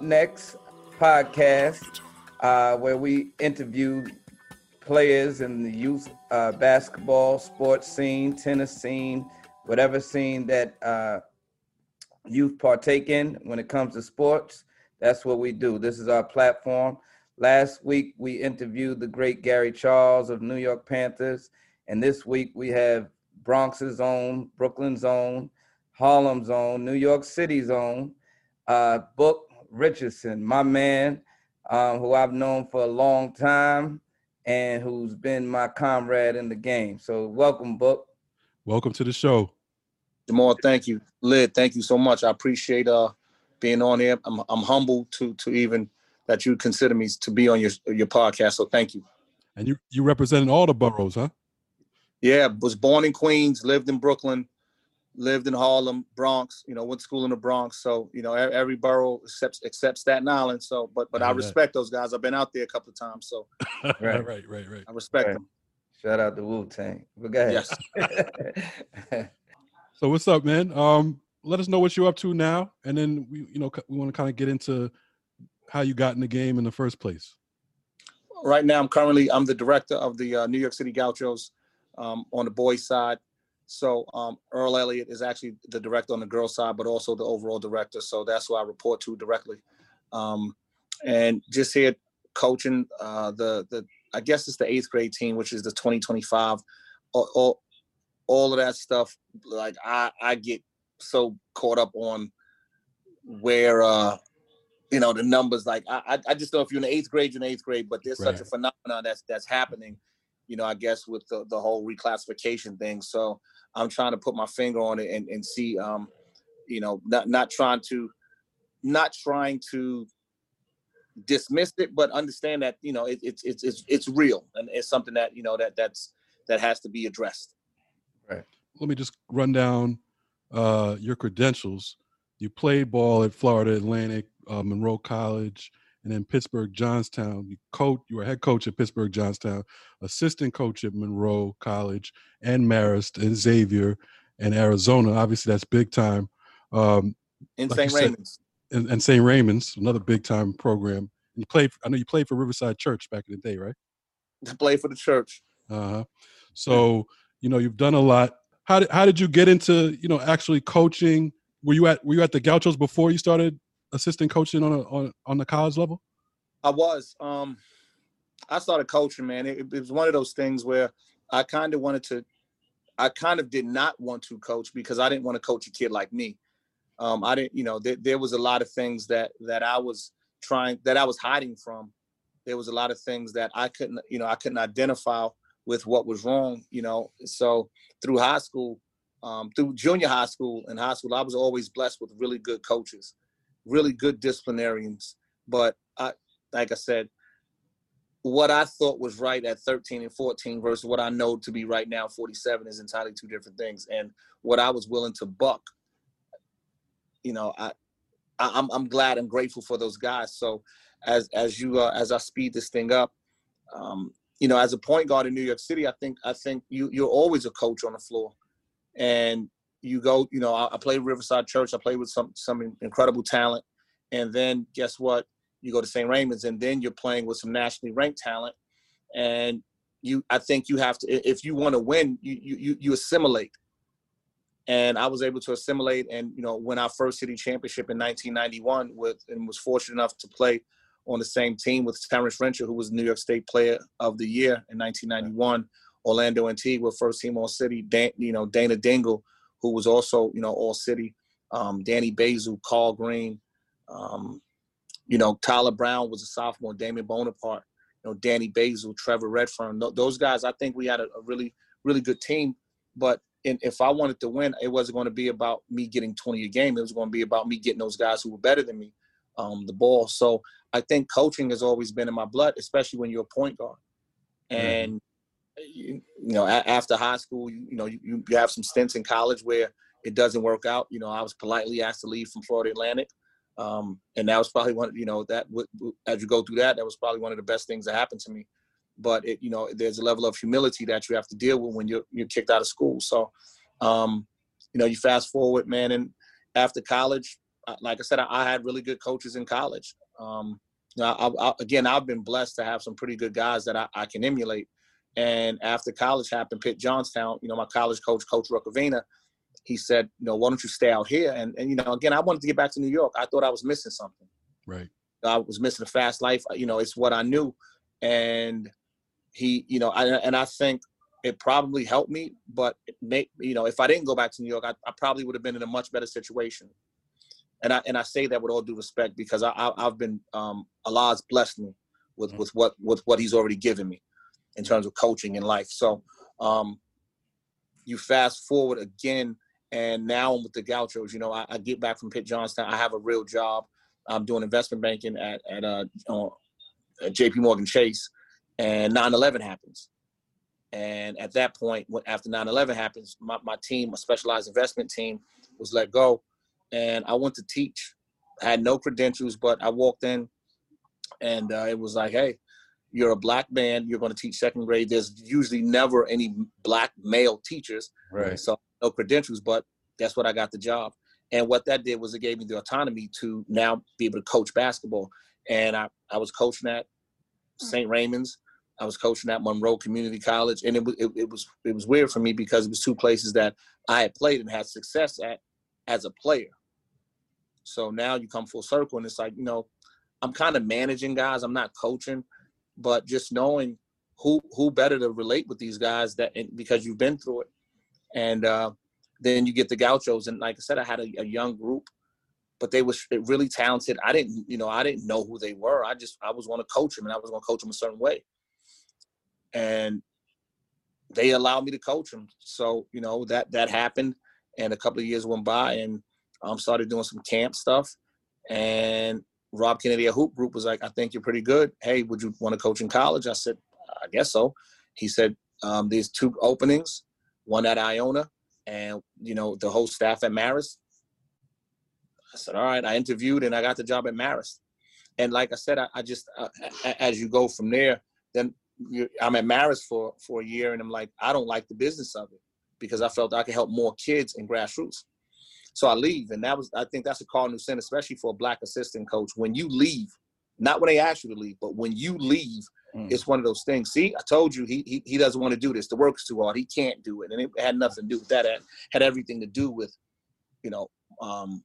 Next podcast, uh, where we interview players in the youth uh, basketball, sports scene, tennis scene, whatever scene that uh, youth partake in when it comes to sports. That's what we do. This is our platform. Last week, we interviewed the great Gary Charles of New York Panthers. And this week, we have Bronx's own, Brooklyn's own, Harlem's own, New York City's own, uh, Book Richardson, my man, um, who I've known for a long time and who's been my comrade in the game. So, welcome, Book. Welcome to the show. Jamal, thank you. Lid, thank you so much. I appreciate uh being on here. I'm I'm humbled to to even that you consider me to be on your your podcast. So thank you. And you you representing all the boroughs, huh? Yeah, was born in Queens, lived in Brooklyn, lived in Harlem, Bronx. You know, went to school in the Bronx. So you know, every borough except except Staten Island. So, but but I, I respect those guys. I've been out there a couple of times. So right, right, right, right. I respect right. them. Shout out to Wu Tang. But go ahead. Yes. so what's up, man? Um, let us know what you're up to now, and then we, you know, we want to kind of get into how you got in the game in the first place. Right now, I'm currently I'm the director of the uh, New York City Gauchos um, on the boys' side. So um, Earl Elliott is actually the director on the girls' side, but also the overall director. So that's who I report to directly. Um, and just here coaching uh, the the I guess it's the eighth grade team, which is the 2025. All, all, all of that stuff, like I I get so caught up on where uh you know the numbers. Like I I just know if you're in the eighth grade, you're in eighth grade, but there's right. such a phenomenon that's that's happening you know, I guess with the, the whole reclassification thing. So I'm trying to put my finger on it and, and see, um, you know, not, not trying to, not trying to dismiss it, but understand that, you know, it, it's, it's, it's, it's real and it's something that, you know, that that's, that has to be addressed. Right. Let me just run down uh, your credentials. You played ball at Florida Atlantic, uh, Monroe College, and then Pittsburgh Johnstown. You coach, you were head coach at Pittsburgh Johnstown, assistant coach at Monroe College and Marist and Xavier and Arizona. Obviously, that's big time. Um, in like St. Raymond's. And, and St. Raymond's, another big time program. And you played. I know you played for Riverside Church back in the day, right? I played for the church. Uh huh. So you know you've done a lot. How did how did you get into you know actually coaching? Were you at were you at the Gauchos before you started assistant coaching on a, on on the college level? I was. Um, I started coaching, man. It, it was one of those things where I kind of wanted to. I kind of did not want to coach because I didn't want to coach a kid like me. Um, I didn't, you know, there, there was a lot of things that that I was trying that I was hiding from. There was a lot of things that I couldn't, you know, I couldn't identify with what was wrong, you know. So through high school, um, through junior high school and high school, I was always blessed with really good coaches really good disciplinarians. But I, like I said, what I thought was right at 13 and 14 versus what I know to be right now 47 is entirely two different things. And what I was willing to buck, you know, I, I am I'm glad and grateful for those guys. So as as you uh, as I speed this thing up, um, you know, as a point guard in New York City, I think I think you you're always a coach on the floor, and you go, you know, I, I played Riverside Church. I played with some some incredible talent, and then guess what? You go to St. Raymond's, and then you're playing with some nationally ranked talent, and you. I think you have to, if you want to win, you you you assimilate. And I was able to assimilate, and you know, win our first city championship in 1991 with, and was fortunate enough to play on the same team with Terrence Rencher, who was New York State Player of the Year in 1991. Orlando Antigua, first team All City. Dan, you know, Dana Dingle, who was also, you know, all city. Um, Danny Basil, Carl Green, um, you know, Tyler Brown was a sophomore, Damien Bonaparte, you know, Danny Basil, Trevor Redfern. Those guys, I think we had a, a really, really good team. But in, if I wanted to win, it wasn't going to be about me getting 20 a game. It was going to be about me getting those guys who were better than me um, the ball. So I think coaching has always been in my blood, especially when you're a point guard. And you, you know, a- after high school, you, you know, you, you have some stints in college where it doesn't work out. You know, I was politely asked to leave from Florida Atlantic. Um, and that was probably one, you know, that w- as you go through that, that was probably one of the best things that happened to me. But it, you know, there's a level of humility that you have to deal with when you're you're kicked out of school. So, um, you know, you fast forward, man, and after college, like I said, I, I had really good coaches in college. Um, I, I, again, I've been blessed to have some pretty good guys that I, I can emulate. And after college happened, Pitt Johnstown, you know, my college coach, Coach Rukavina, he said, you know, why don't you stay out here? And, and, you know, again, I wanted to get back to New York. I thought I was missing something. Right. I was missing a fast life. You know, it's what I knew. And he, you know, I, and I think it probably helped me, but may, you know, if I didn't go back to New York, I, I probably would have been in a much better situation. And I, and I say that with all due respect because I, I have been, um, Allah's blessed me with, mm-hmm. with what, with what he's already given me in terms of coaching in life. So, um, you fast forward again and now I'm with the Gauchos. You know, I, I, get back from Pitt Johnstown. I have a real job. I'm doing investment banking at at, uh, uh, J.P. Morgan Chase, and 9/11 happens. And at that point, after 9/11 happens, my, my team, my specialized investment team, was let go, and I went to teach. I had no credentials, but I walked in, and uh, it was like, hey, you're a black man. You're going to teach second grade. There's usually never any black male teachers, right? So no credentials, but that's what? I got the job. And what that did was it gave me the autonomy to now be able to coach basketball. And I, I was coaching at hmm. St. Raymond's. I was coaching at Monroe Community College, and it was it, it, was it was weird for me because it was two places that I had played and had success at as a player. So now you come full circle, and it's like you know, I'm kind of managing guys. I'm not coaching, but just knowing who who better to relate with these guys that because you've been through it, and uh, then you get the Gauchos, and like I said, I had a, a young group, but they was really talented. I didn't, you know, I didn't know who they were. I just I was going to coach them, and I was going to coach them a certain way, and they allowed me to coach them. So you know that that happened, and a couple of years went by, and i um, started doing some camp stuff, and Rob Kennedy at Hoop Group was like, "I think you're pretty good. Hey, would you want to coach in college?" I said, "I guess so." He said, um, "There's two openings, one at Iona and you know the whole staff at Marist. I said, all right. I interviewed and I got the job at Marist. And like I said, I, I just uh, as you go from there, then I'm at Marist for for a year, and I'm like, I don't like the business of it because I felt I could help more kids in grassroots. So I leave, and that was I think that's a cardinal sin, especially for a black assistant coach. When you leave, not when they ask you to leave, but when you leave, Mm. It's one of those things. See, I told you he, he he doesn't want to do this. The work is too hard. He can't do it, and it had nothing to do with that. It had everything to do with, you know, um,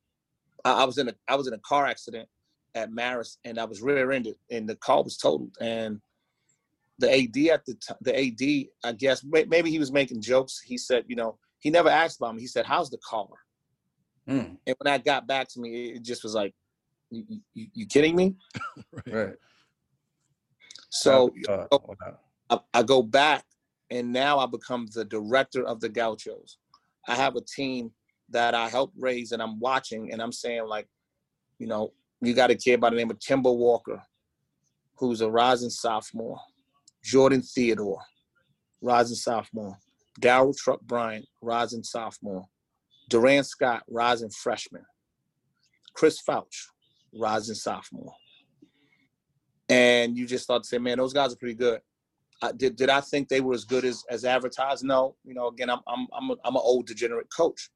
I, I was in a I was in a car accident at Marist, and I was rear-ended, and the car was totaled. And the AD at the t- the AD, I guess maybe he was making jokes. He said, you know, he never asked about me. He said, "How's the car?" Mm. And when that got back to me, it just was like, "You, you, you kidding me?" right. right. So uh, I, I, go back, and now I become the director of the Gauchos. I have a team that I help raise, and I'm watching, and I'm saying like, you know, you got a kid by the name of Kemba Walker, who's a rising sophomore. Jordan Theodore, rising sophomore. Darryl Truck Bryant, rising sophomore. Durand Scott, rising freshman. Chris Fouch, rising sophomore and you just thought to say, man, those guys are pretty good. I, did did I think they were as good as as advertised? No. You know, again, I'm I'm I'm a, I'm an old degenerate coach,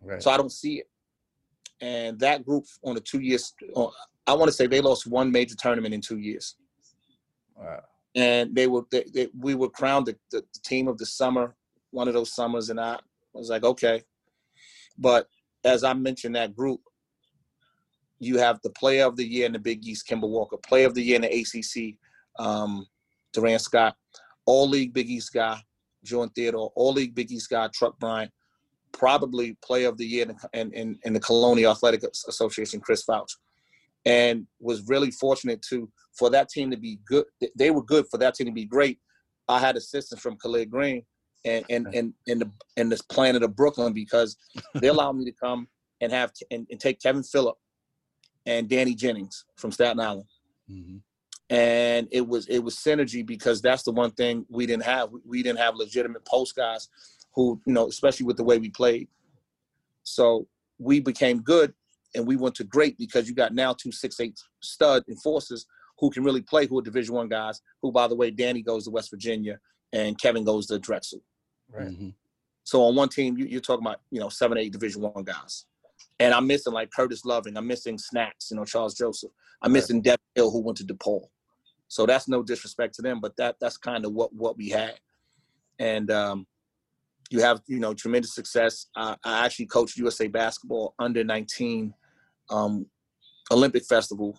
right. so I don't see it. And that group on the two years, I want to say they lost one major tournament in two years. Wow. And they were they, they, we were crowned the, the, the team of the summer, one of those summers, and I was like, okay. But as I mentioned, that group, you have the player of the year in the Big East, Kemba Walker, player of the year in the ACC, um, Durand Scott, all league Big East guy, Jordan Theodore, all league Big East guy, Truck Bryant, probably player of the year in, in, in the Colonial Athletic Association, Chris Fouch. And was really fortunate to for that team to be good. They were good for that team to be great. I had assistance from Khalid Green and and and in the in this planet of Brooklyn because they allowed me to come and have and, and take Kevin Phillip and Danny Jennings from Staten Island. Mm-hmm. And it was it was synergy because that's the one thing we didn't have. We didn't have legitimate post guys who, you know, especially with the way we played. So we became good and we went to great because you got now two six eight stud enforcers who can really play, who are Division One guys. Who, by the way, Danny goes to West Virginia and Kevin goes to Drexel. Right. Mm-hmm. So on one team, you, are talking about you know seven, eight Division One guys. and I'm missing like Curtis Loving. I'm missing Snacks, you know, Charles Joseph. I'm missing Devin Hill, who went to DePaul. So that's no disrespect to them, but that that's kind of what what we had. And um, you have you know tremendous success. I, I actually coached USA basketball under 19 um, Olympic festival,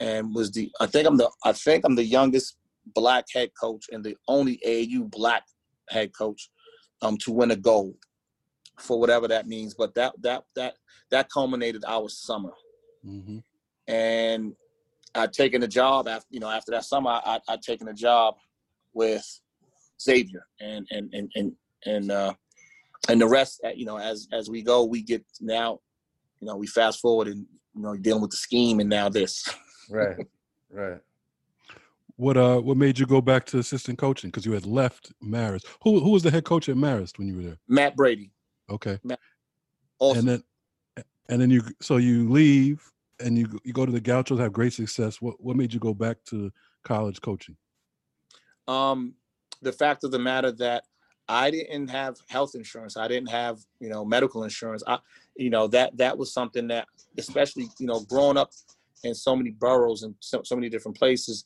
and was the I think I'm the I think I'm the youngest black head coach and the only AAU black head coach um, to win a gold for whatever that means. But that that that that culminated our summer, mm-hmm. and I'd taken a job after you know after that summer. I, I'd taken a job with Xavier, and and and and and uh, and the rest. Uh, you know, as as we go, we get now. You know, we fast forward and you know dealing with the scheme, and now this. right, right. What uh what made you go back to assistant coaching? Because you had left Marist. Who who was the head coach at Marist when you were there? Matt Brady. Okay. Matt. Awesome. And then and then you so you leave and you you go to the Gauchos, have great success. What what made you go back to college coaching? Um, the fact of the matter that I didn't have health insurance. I didn't have, you know, medical insurance. I, you know, that that was something that, especially, you know, growing up in so many boroughs and so, so many different places,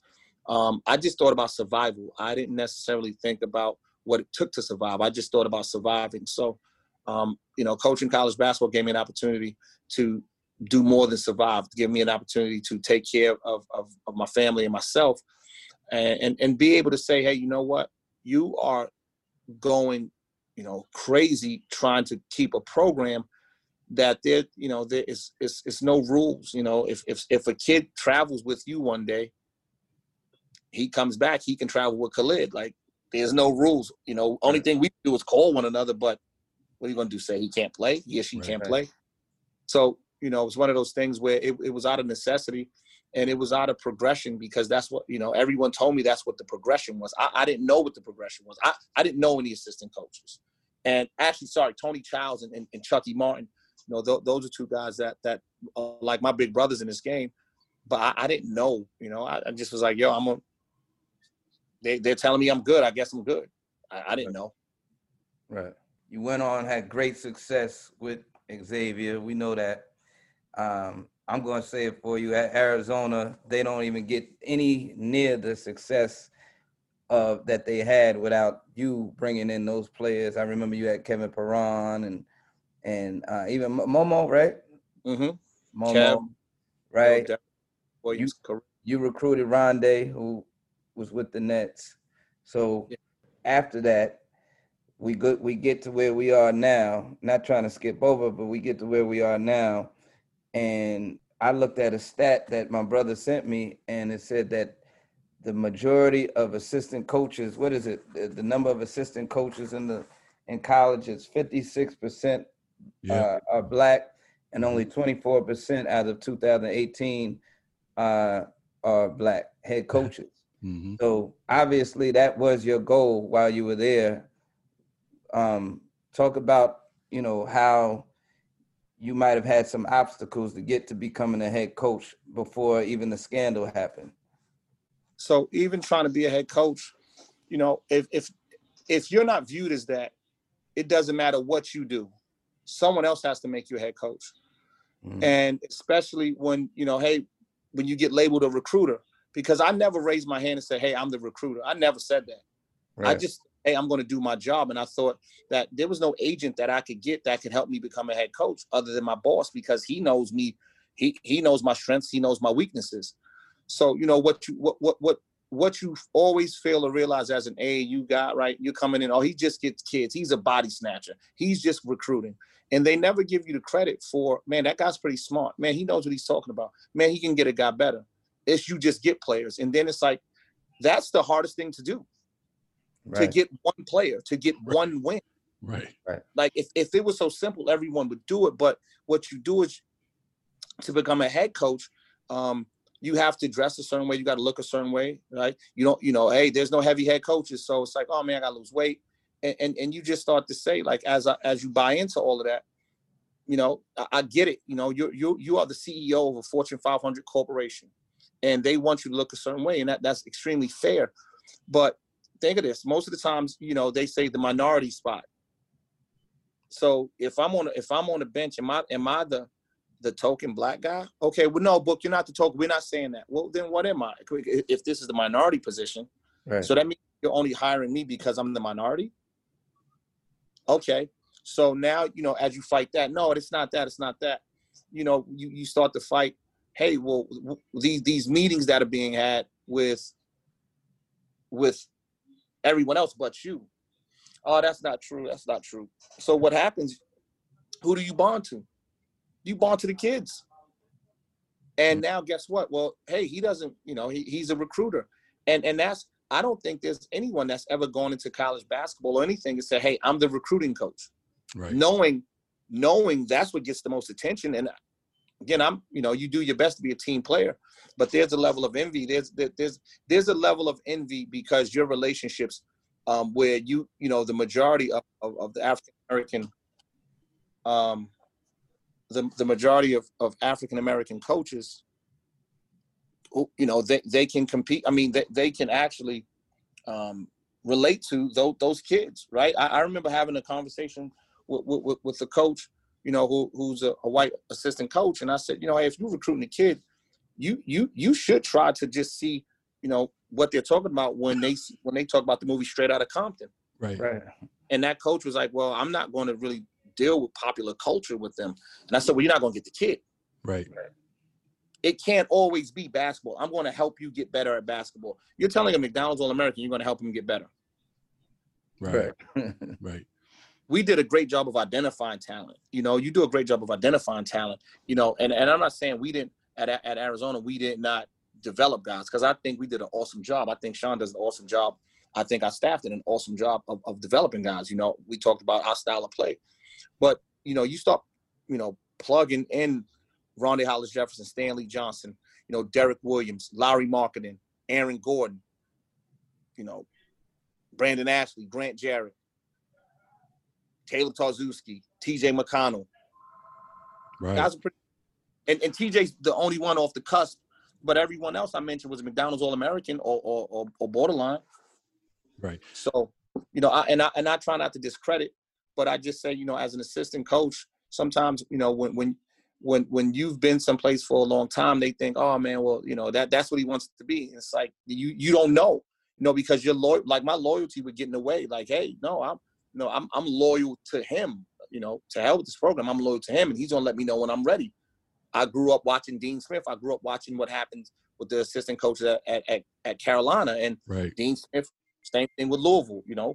um, I just thought about survival. I didn't necessarily think about what it took to survive. I just thought about surviving. So, um, you know, coaching college basketball gave me an opportunity to do more than survive, give me an opportunity to take care of, of, of my family and myself and, and, and be able to say, hey, you know what? You are going, you know, crazy trying to keep a program that there, you know, there is, is, is no rules. You know, if, if, if a kid travels with you one day, he comes back, he can travel with Khalid. Like there's no rules. You know, only thing we do is call one another. But what are you going to do? Say he can't play? He or she right, can't play? So you know, it was one of those things where it, it was out of necessity and it was out of progression because that's what you know. Everyone told me that's what the progression was. I, I didn't know what the progression was. I, I didn't know any assistant coaches. And actually, sorry, Tony Childs and, and, and Chucky Martin. You know, th- those are two guys that that uh, like my big brothers in this game. But I, I didn't know. You know, I, I just was like, yo, I'm a they, they're telling me I'm good. I guess I'm good. I, I didn't know. Right. You went on, had great success with Xavier. We know that. Um, I'm going to say it for you. At Arizona, they don't even get any near the success of that they had without you bringing in those players. I remember you had Kevin Parrom and and uh, even Momo, right? Mm-hmm. Momo, Kev, right? Well, you, you recruited Rondae, who was with the Nets. So yeah. after that, we go, we get to where we are now. Not trying to skip over, but we get to where we are now. And I looked at a stat that my brother sent me, and it said that the majority of assistant coaches, what is it? The, the number of assistant coaches in the in college is 56% yeah. uh, are black, and only 24% out of 2018 uh, are black head coaches. Mm-hmm. So obviously that was your goal while you were there. Um, talk about you know how you might have had some obstacles to get to becoming a head coach before even the scandal happened. So even trying to be a head coach, you know, if if if you're not viewed as that, it doesn't matter what you do. Someone else has to make you a head coach. Mm-hmm. And especially when, you know, hey, when you get labeled a recruiter, because I never raised my hand and said, "Hey, I'm the recruiter." I never said that. Right. I just, "Hey, I'm going to do my job," and I thought that there was no agent that I could get that could help me become a head coach other than my boss because he knows me. He he knows my strengths. He knows my weaknesses. So you know what you what what what what you always fail to realize as an AAU guy, right? You're coming in, oh, he just gets kids. He's a body snatcher. He's just recruiting. And they never give you the credit for, man, that guy's pretty smart. Man, he knows what he's talking about. Man, he can get a guy better. It's you just get players. And then it's like, that's the hardest thing to do. Right. To get one player, to get right. one win. Right. Right. Like if, if it was so simple, everyone would do it. But what you do is to become a head coach, um, you have to dress a certain way. You got to look a certain way, right? You don't, you know, hey, there's no heavy head coaches, so it's like, oh man, I got to lose weight, and, and and you just start to say, like, as I, as you buy into all of that, you know, I, I get it. You know, you you you are the CEO of a Fortune 500 corporation and they want you to look a certain way, and that, that's extremely fair. But think of this: most of the times, you know, they say the minority spot. So if I'm on if I'm on the bench, am I am I the the token black guy? Okay, well, no, book, you're not the token. We're not saying that. Well, then what am I? If this is the minority position, right. so that means you're only hiring me because I'm the minority. Okay, so now you know as you fight that, no, it's not that. It's not that. You know, you you start to fight. Hey, well, these these meetings that are being had with with everyone else but you. Oh, that's not true. That's not true. So what happens? Who do you bond to? You bond to the kids. And mm. now guess what? Well, hey, he doesn't, you know, he, he's a recruiter. And and that's I don't think there's anyone that's ever gone into college basketball or anything and said, hey, I'm the recruiting coach. Right. Knowing, knowing that's what gets the most attention. And again, I'm, you know, you do your best to be a team player, but there's a level of envy. There's there's there's a level of envy because your relationships um, where you you know the majority of, of, of the African American um, the, the majority of, of African American coaches you know they, they can compete I mean they, they can actually um, relate to those, those kids right I, I remember having a conversation with, with, with the coach you know who, who's a, a white assistant coach and I said you know hey, if you're recruiting a kid you you you should try to just see you know what they're talking about when they when they talk about the movie Straight Outta Compton. Right. Right. And that coach was like, "Well, I'm not going to really deal with popular culture with them." And I said, "Well, you're not going to get the kid." Right. It can't always be basketball. I'm going to help you get better at basketball. You're telling a McDonald's All American you're going to help him get better. Right. right. We did a great job of identifying talent. You know, you do a great job of identifying talent. You know, and, and I'm not saying we didn't at at Arizona we did not develop guys because I think we did an awesome job. I think Sean does an awesome job. I think our staff did an awesome job of, of developing guys. You know, we talked about our style of play, but you know, you start, you know, plugging in Rondae Hollis Jefferson, Stanley Johnson, you know, Derrick Williams, Lauri Markkanen, Aaron Gordon, you know, Brandon Ashley, Grant Jerrett, Taylor Tarczewski, TJ McConnell. Right. Guys are pretty, and, and TJ's the only one off the cusp but everyone else I mentioned was a McDonald's All American or, or, or or borderline. Right. So, you know, I, and I and I try not to discredit, but I just say, you know, as an assistant coach, sometimes, you know, when when when when you've been someplace for a long time, they think, oh man, well, you know, that that's what he wants to be. And it's like you you don't know, you know, because you're loyal. Like my loyalty would get in the way. Like, hey, no, I'm no, I'm I'm loyal to him. You know, to hell with this program, I'm loyal to him, and he's gonna let me know when I'm ready. I grew up watching Dean Smith. I grew up watching what happens with the assistant coaches at, at, at Carolina and right. Dean Smith. Same thing with Louisville. You know,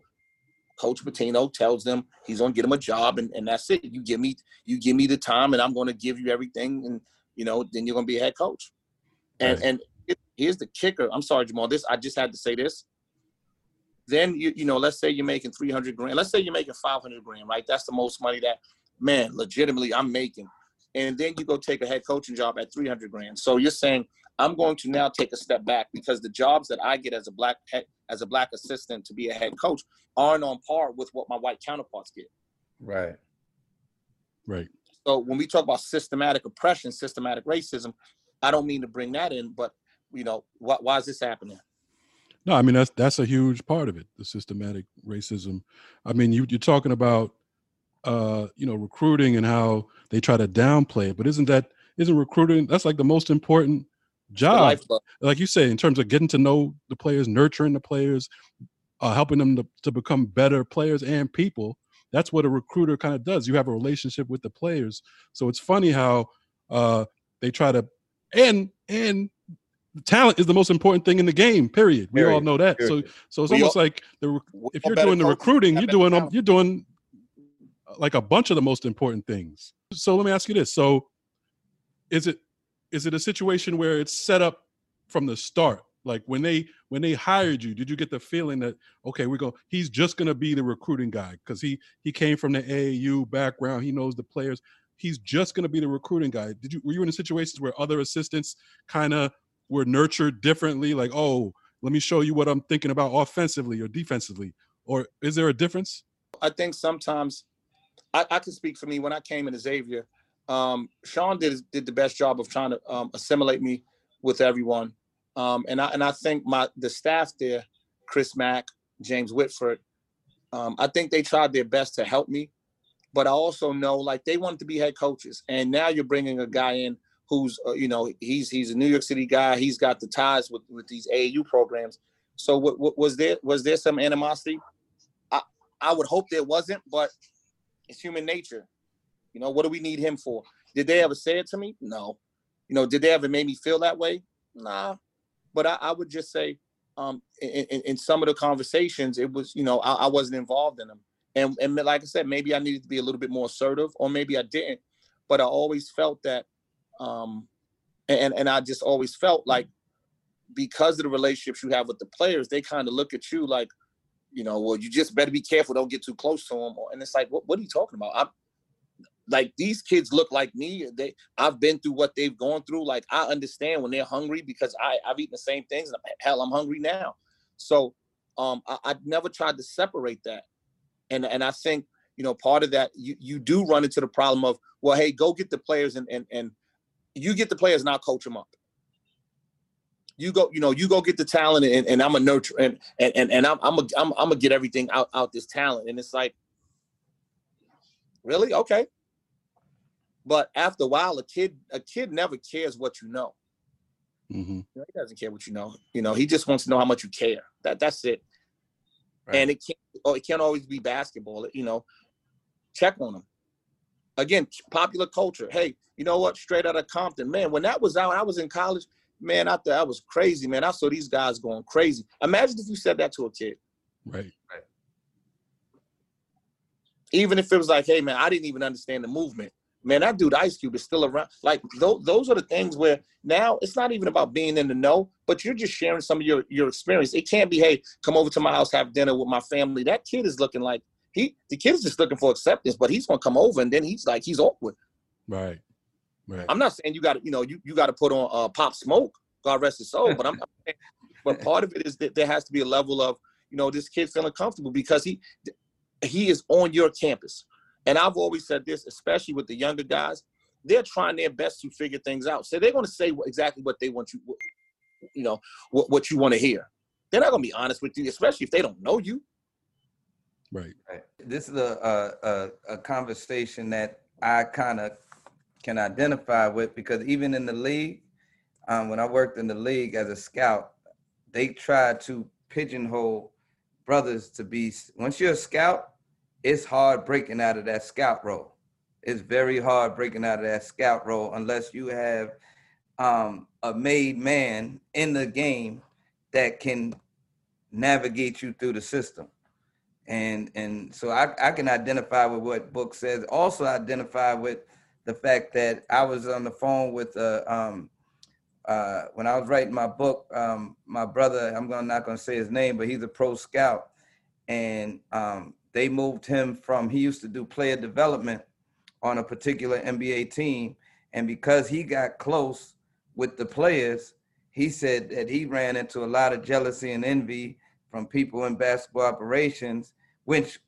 Coach Pitino tells them he's gonna get them a job, and, and that's it. You give me you give me the time, and I'm gonna give you everything, and you know, then you're gonna be a head coach. And right. and here's the kicker. I'm sorry, Jamal. This I just had to say this. Then you you know, let's say you're making 300 grand. Let's say you're making 500 grand, right? That's the most money that man legitimately I'm making and then you go take a head coaching job at 300 grand. So you're saying I'm going to now take a step back because the jobs that I get as a black head, as a black assistant to be a head coach aren't on par with what my white counterparts get. Right. Right. So when we talk about systematic oppression, systematic racism, I don't mean to bring that in, but you know, why, why is this happening? No, I mean that's that's a huge part of it, the systematic racism. I mean, you, you're talking about uh, you know, recruiting and how they try to downplay it. But isn't that isn't recruiting? That's like the most important job, like you say, in terms of getting to know the players, nurturing the players, uh, helping them to, to become better players and people. That's what a recruiter kind of does. You have a relationship with the players. So it's funny how uh, they try to and and talent is the most important thing in the game. Period. We period. all know that. Period. So so it's we almost all, like the if you're doing the recruiting, um, you're doing you're doing like a bunch of the most important things. So let me ask you this. So is it is it a situation where it's set up from the start? Like when they when they hired you, did you get the feeling that okay, we're going he's just going to be the recruiting guy because he he came from the AAU background, he knows the players. He's just going to be the recruiting guy. Did you were you in situations where other assistants kind of were nurtured differently like, "Oh, let me show you what I'm thinking about offensively or defensively?" Or is there a difference? I think sometimes I, I can speak for me. When I came into Xavier, um, Sean did did the best job of trying to um, assimilate me with everyone, um, and I and I think my the staff there, Chris Mack, James Whitford, um, I think they tried their best to help me, but I also know like they wanted to be head coaches, and now you're bringing a guy in who's uh, you know he's he's a New York City guy. He's got the ties with with these AAU programs. So what, what was there was there some animosity? I I would hope there wasn't, but it's human nature. You know, what do we need him for? Did they ever say it to me? No. You know, did they ever make me feel that way? Nah. But I, I would just say, um, in, in, in, some of the conversations, it was, you know, I, I wasn't involved in them. And, and like I said, maybe I needed to be a little bit more assertive, or maybe I didn't. But I always felt that, um, and and I just always felt like because of the relationships you have with the players, they kind of look at you like, you know, well, you just better be careful, don't get too close to them. And it's like, what, what are you talking about? I'm like these kids look like me. They I've been through what they've gone through. Like I understand when they're hungry because I I've eaten the same things. And hell, I'm hungry now. So um, I, I never tried to separate that. And and I think you know part of that you you do run into the problem of well, hey, go get the players and and and you get the players and I'll coach them up you go, you know, you go get the talent and, and I'm a nurture and and and, and I'm I'm a, I'm I'm gonna get everything out out this talent. And it's like, really? Okay. But after a while, a kid a kid never cares what you know. Mm-hmm. he doesn't care what you know. You know, he just wants to know how much you care. That that's it. Right. And it can't oh, it can't always be basketball. You know, check on them. Again, popular culture. Hey, you know what? Straight out of Compton, man. When that was out, I was in college man, I thought that was crazy, man. I saw these guys going crazy. Imagine if you said that to a kid. Right. Right. Even if it was like, hey, man, I didn't even understand the movement. Man, that dude Ice Cube is still around. Like those, those are the things where now it's not even about being in the know, but you're just sharing some of your your experience. It can't be, hey, come over to my house, have dinner with my family. That kid is looking like he, the kid is just looking for acceptance, but he's gonna come over and then he's like, he's awkward. Right. Right. I'm not saying you got to, you know, you, you got to put on uh, Pop Smoke, God rest his soul. But I'm, but part of it is that there has to be a level of, you know, this kid feeling comfortable because he, he is on your campus. And I've always said this, especially with the younger guys, they're trying their best to figure things out. So they're going to say exactly what they want you, you know, what, what you want to hear. They're not going to be honest with you, especially if they don't know you. Right. right. This is a, a, a conversation that I kind of can identify with because even in the league, um, when I worked in the league as a scout, they tried to pigeonhole brothers to be. Once you're a scout, it's hard breaking out of that scout role. It's very hard breaking out of that scout role unless you have um, a made man in the game that can navigate you through the system. And and so I, I can identify with what book says. Also identify with the fact that I was on the phone with uh, um, uh, when I was writing my book, um, my brother, I'm gonna not gonna say his name, but he's a pro scout, and um, they moved him from he used to do player development on a particular NBA team, and because he got close with the players, he said that he ran into a lot of jealousy and envy from people in basketball operations, which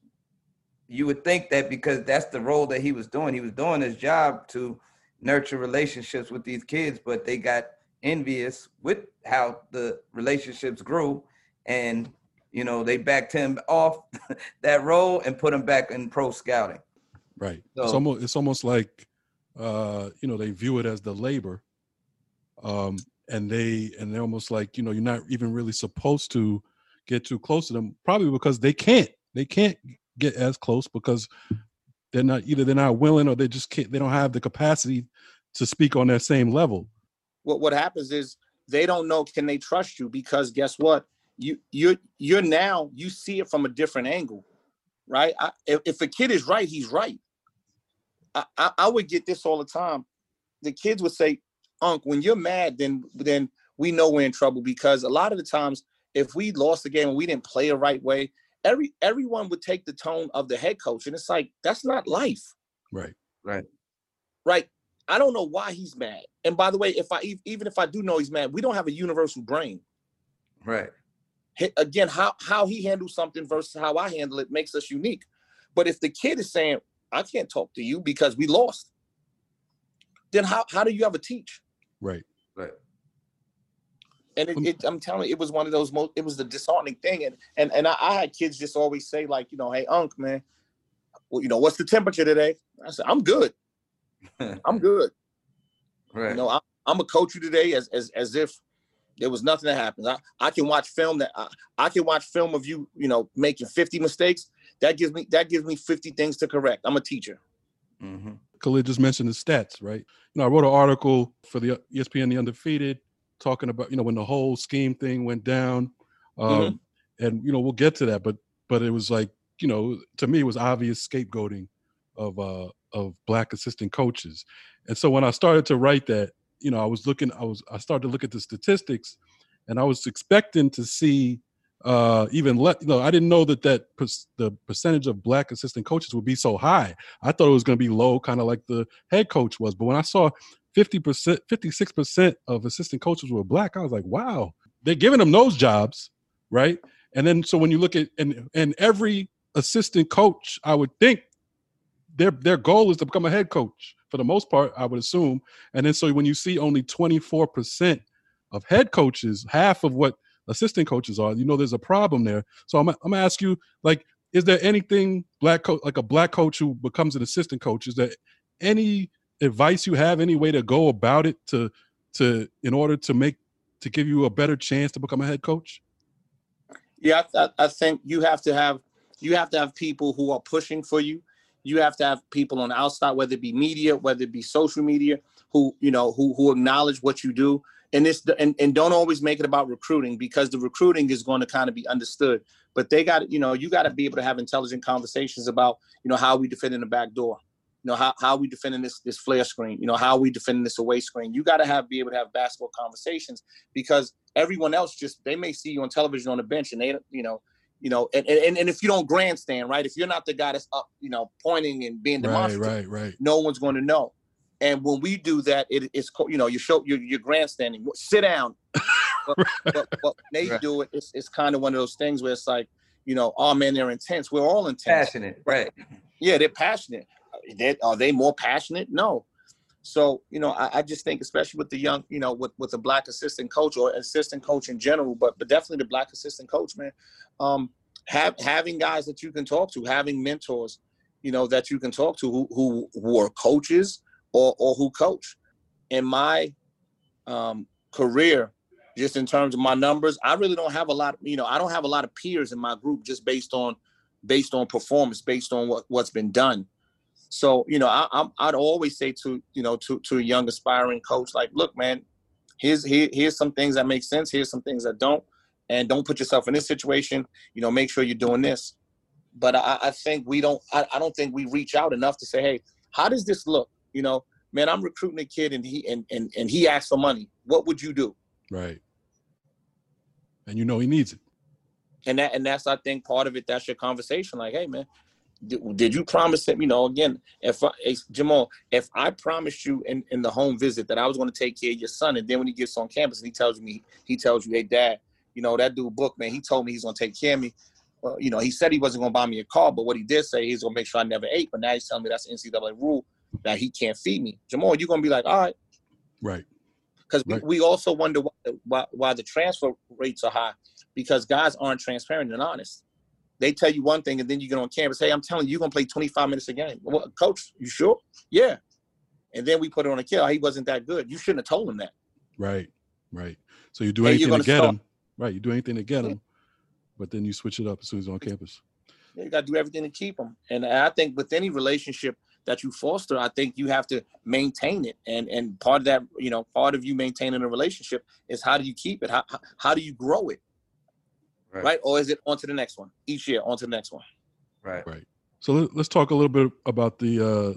you would think that because that's the role that he was doing. He was doing his job to nurture relationships with these kids, but they got envious with how the relationships grew and you know they backed him off that role and put him back in pro scouting right so, it's almost it's almost like uh you know they view it as the labor um and they and they're almost like you know you're not even really supposed to get too close to them probably because they can't they can't get as close because they're not either they're not willing or they just can't they don't have the capacity to speak on that same level. What what happens is they don't know can they trust you? Because guess what? You you're you're now you see it from a different angle right? I, if, if a kid is right he's right. I, I, I would get this all the time. The kids would say unc when you're mad then then we know we're in trouble because a lot of the times if we lost the game and we didn't play a right way every everyone would take the tone of the head coach, and it's like that's not life. Right. Right. Right. I don't know why he's mad. And by the way, if I even if I do know he's mad, we don't have a universal brain. Right. Again, how how he handles something versus how I handle it makes us unique. But if the kid is saying, "I can't talk to you because we lost," then how how do you ever teach? Right. Right and it, it, I'm telling you, it was one of those most. It was the disheartening thing, and and and I, I, had kids just always say like, you know, hey, Unc, man, well, you know, what's the temperature today? I said, I'm good. I'm good. Right. You know, I, I'm gonna coach you today as as as if there was nothing that happened. I, I can watch film that I, I can watch film of you, you know, making 50 mistakes. That gives me that gives me 50 things to correct. I'm a teacher. Mm-hmm. Khalid just mentioned the stats, right? You know, I wrote an article for the ESPN The Undefeated talking about, you know, when the whole scheme thing went down. Um, Mm-hmm. and you know, we'll get to that, but but it was like, you know, to me it was obvious scapegoating of uh of black assistant coaches. And so when I started to write that, you know, I was looking, I was I started to look at the statistics and I was expecting to see uh even let you know i didn't know that that per- the percentage of black assistant coaches would be so high i thought it was going to be low kind of like the head coach was but when i saw 50% 56% of assistant coaches were black i was like wow they're giving them those jobs right and then so when you look at and and every assistant coach i would think their their goal is to become a head coach for the most part i would assume and then so when you see only 24% of head coaches half of what assistant coaches are, you know, there's a problem there. So I'm, I'm gonna ask you, like, is there anything black coach, like a black coach who becomes an assistant coach? Is there any advice you have, any way to go about it to, to, in order to make, to give you a better chance to become a head coach? Yeah, I, I- think you have to have you have to have people who are pushing for you. You have to have people on the outside, whether it be media, whether it be social media, who you know who who acknowledge what you do. And this and, and don't always make it about recruiting because the recruiting is going to kind of be understood. But they got you know you got to be able to have intelligent conversations about you know how we defend in the back door, you know how how we defending this this flare screen, you know how we defending this away screen. You got to have be able to have basketball conversations because everyone else just they may see you on television on the bench and they you know you know and, and and if you don't grandstand right if you're not the guy that's up you know pointing and being Right, demonstrative right, right. right no one's going to know and when we do that it, it's you know you show you're, you're grandstanding sit down but, but, but when they Right. do it it's, it's kind of one of those things where it's like you know oh man they're intense we're all intense Passionate, right? yeah, they're passionate. They, are they more passionate? No. So, you know, I, I just think, especially with the young, you know, with, with a black assistant coach or assistant coach in general, but but definitely the black assistant coach, man, um, have having guys that you can talk to, having mentors, you know, that you can talk to who who, who are coaches or or who coach. In my um, career, just in terms of my numbers, I really don't have a lot. You know, I don't have a lot of peers in my group just based on based on performance, based on what what's been done. So you know, I, I'm I'd always say to you know to to a young aspiring coach, like, look, man, here's here, here's some things that make sense. Here's some things that don't, and don't put yourself in this situation. You know, make sure you're doing this. But I, I think we don't. I, I don't think we reach out enough to say, hey, how does this look? You know, man, I'm recruiting a kid and he and and and he asked for money. What would you do? Right. And you know he needs it. and that and that's I think part of it. That's your conversation. Like, hey man, did, you promise him? You know, again, if I, Jamal, if I promised you in, in the home visit that I was going to take care of your son, and then when he gets on campus and he tells me he tells you, hey dad, you know that dude book man, he told me he's going to take care of me. Well, you know, he said he wasn't going to buy me a car, but what he did say he's going to make sure I never ate. But now he's telling me that's NCAA rule that he can't feed me. Jamal, you're going to be like, all right, Right. because Right. we, we also wonder why, why why the transfer rates are high because guys aren't transparent and honest. They tell you one thing and then you get on campus. Hey, I'm telling you, you're gonna play 25 minutes a game. Well, coach, you sure? Yeah. And then we put it on a kill. He wasn't that good. You shouldn't have told him that. Right. Right. So you do anything to get start- him. Right. You do anything to get Yeah. him, but then you switch it up as soon as he's on campus. You got to do everything to keep him. And I think with any relationship that you foster, I think you have to maintain it. And and part of that, you know, part of you maintaining a relationship is how do you keep it? How, how do you grow it? Right. Right. Or is it on to the next one? Each year, on to the next one. Right. Right. So let, let's talk a little bit about the, uh,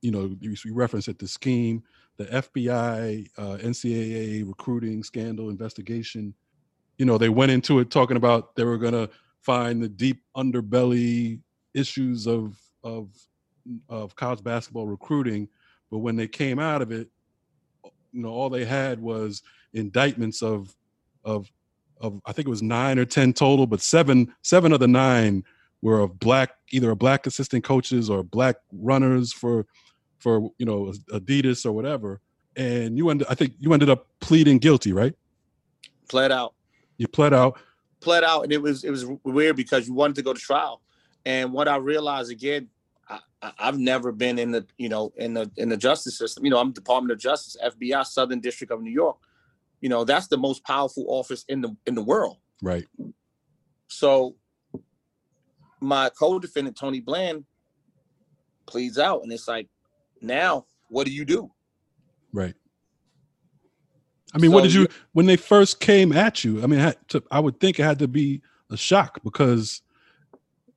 you know, you, you referenced it, the scheme, the FBI, uh, NCAA recruiting scandal investigation. You know, they went into it talking about they were going to find the deep underbelly issues of of of college basketball recruiting, but when they came out of it, you know, all they had was indictments of of of I think it was nine or ten total, but seven seven of the nine were of black either a black assistant coaches or black runners for for you know Adidas or whatever. And you ended I think you ended up pleading guilty, right? Pled out. You pled out. pled out and it was it was weird because you wanted to go to trial and what i realized again I, I- I've never been in the you know in the in the justice system. You know, I'm Department of Justice, FBI, Southern District of New York. You know, that's the most powerful office in the in the world. Right. So my co-defendant Tony Bland pleads out, and it's like, now what do you do? Right. I mean, what did you when they first came at you? I mean, to, I would think it had to be a shock because,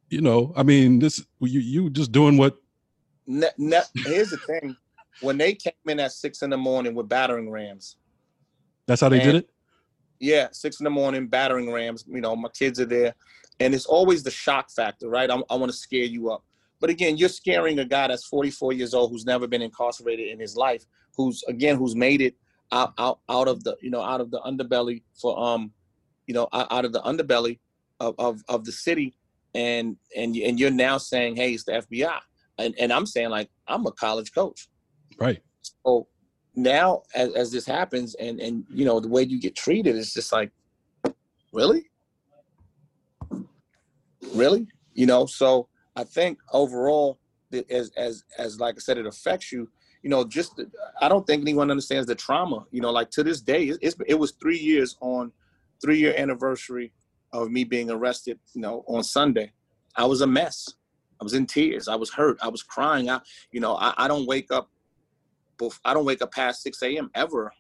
you know, I mean, this you you just doing what Ne- ne- here's the thing: when they came in at six in the morning with battering rams, that's how they did it. yeah, six in the morning, battering rams. You know, my kids are there, and it's always the shock factor, right? I'm, I want to scare you up, but again, you're scaring a guy that's 44 years old who's never been incarcerated in his life, who's again who's made it out out out of the you know out of the underbelly for um, you know out, out of the underbelly of, of of the city, and and and you're now saying, hey, it's the FBI, and and I'm saying like I'm a college coach. Right. So now, as, as this happens, and and you know the way you get treated is just like, really, really, you know. So I think overall, as as as like I said, it affects you. You know, just I don't think anyone understands the trauma. You know, like to this day, it, it's, it was three years on three year anniversary of me being arrested. You know, on Sunday, I was a mess. I was in tears. I was hurt. I was crying. I, you know, I, I don't wake up bef- I don't wake up past 6 a.m. ever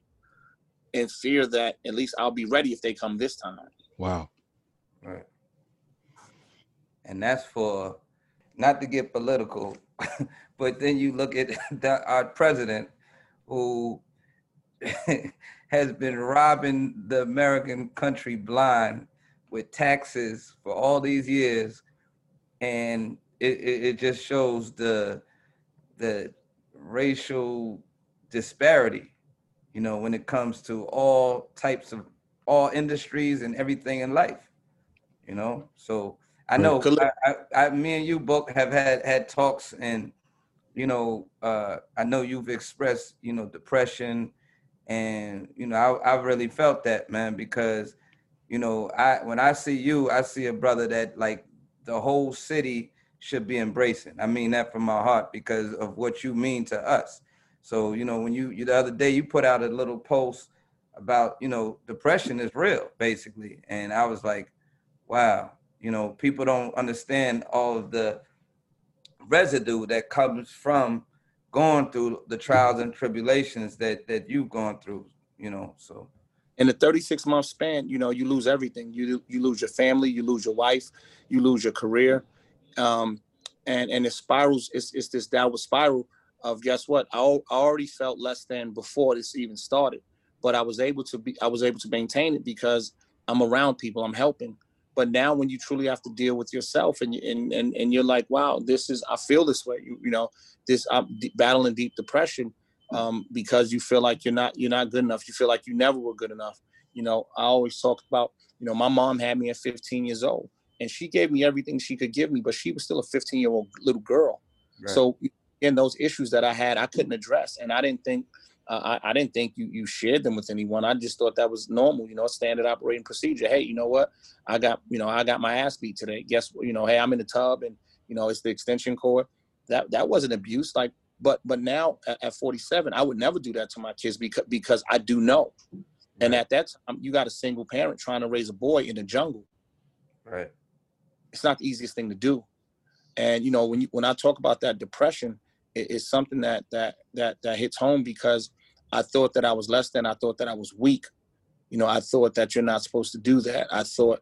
in fear that at least I'll be ready if they come this time. Wow. Right. And that's for not to get political, but then you look at the, our president who has been robbing the American country blind with taxes for all these years. And it, it, it just shows the the racial disparity, you know, when it comes to all types of all industries and everything in life, you know. So I know I, I, I, me and you both have had had talks, and you know, uh, I know you've expressed, you know, depression, and you know, I, I really felt that, man, because you know, I when I see you, I see a brother that like the whole city should be embracing. I mean that from my heart because of what you mean to us. So, you know, when you, you the other day you put out a little post about, you know, depression is real, basically. And I was like, wow, you know, people don't understand all of the residue that comes from going through the trials and tribulations that that you've gone through, you know. So In a 36 month span, you know, you lose everything. You you lose your family, you lose your wife, you lose your career. Um, and and it spirals, it's, it's this downward spiral of guess what? I, I already felt less than before this even started. But I was able to be I was able to maintain it because I'm around people, I'm helping. But now when you truly have to deal with yourself and you, and, and and you're like, wow, this is I feel this way. You, you know, this I'm battling deep depression um, because you feel like you're not you're not good enough. You feel like you never were good enough. You know, I always talk about, you know, my mom had me at 15 years old and she gave me everything she could give me, but she was still a 15 year old little girl. So those issues that I had, I couldn't address, and I didn't think uh, I, I didn't think you you shared them with anyone. I just thought that was normal, you know, standard operating procedure. Hey, you know what? I got you know I got my ass beat today. Guess what? You know, hey, I'm in the tub, and you know it's the extension cord. That that wasn't abuse, like. But but now at, at 47, I would never do that to my kids because because I do know. And at that time, you got a single parent trying to raise a boy in the jungle right. it's not the easiest thing to do and you know when you when i talk about that depression it, it's something that that that that hits home because i thought that i was less than i thought that i was weak you know i thought that you're not supposed to do that i thought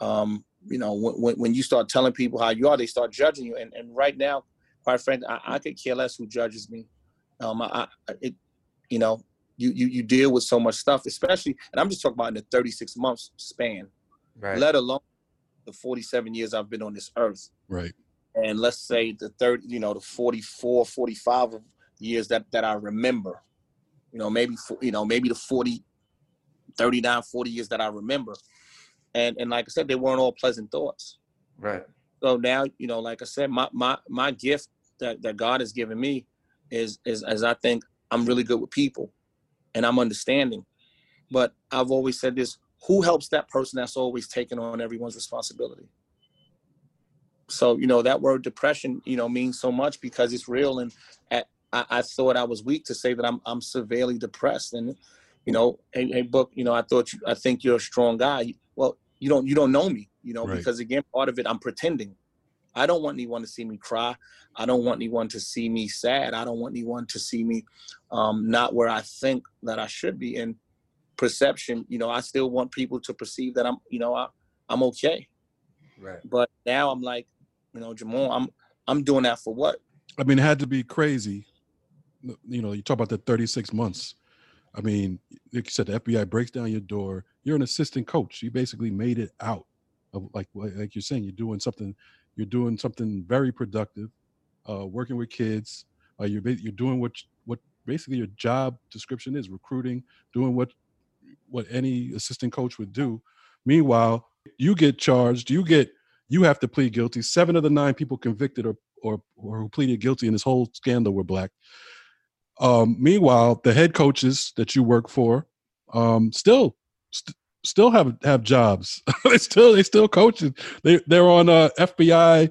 um you know when, when, when you start telling people how you are they start judging you and, and right now quite frankly I, I could care less who judges me um i, I it you know you, you you deal with so much stuff especially and i'm just talking about in the 36 months span Right. let alone the 47 years I've been on this earth. Right. And let's say the third, you know, the 44, 45 years that, that I remember, you know, maybe, you know, maybe the 40, 39, 40 years that I remember. And, and like I said, they weren't all pleasant thoughts. right. So now, you know, like I said, my, my, my gift that, that God has given me is, is, as I think I'm really good with people and I'm understanding. But I've always said this, who helps that person that's always taking on everyone's responsibility? So you know that word depression, you know, means so much because it's real. And at, I, I thought I was weak to say that I'm I'm severely depressed. And you know, hey, hey book, you know, I thought you, I think you're a strong guy. Well, you don't you don't know me, you know, Right. because again, part of it, I'm pretending. I don't want anyone to see me cry. I don't want anyone to see me sad. I don't want anyone to see me um, not where I think that I should be. And perception, you know, I still want people to perceive that I'm, you know, I, I'm okay. Right. But now I'm like, you know, Jamal, I'm I'm doing that for what? I mean, it had to be crazy. You know, you talk about the 36 months. I mean, like you said, the FBI breaks down your door. You're an assistant coach. You basically made it out of like like you're saying, you're doing something. You're doing something very productive, uh, working with kids. Uh, you're you're doing what what basically your job description is: recruiting, doing what what any assistant coach would do. Meanwhile, you get charged. You get you have to plead guilty. Seven of the nine people convicted or or, who pleaded guilty in this whole scandal were black. Um, meanwhile, the head coaches that you work for um, still st- still have have jobs. they still they still coaching. They they're on uh, FBI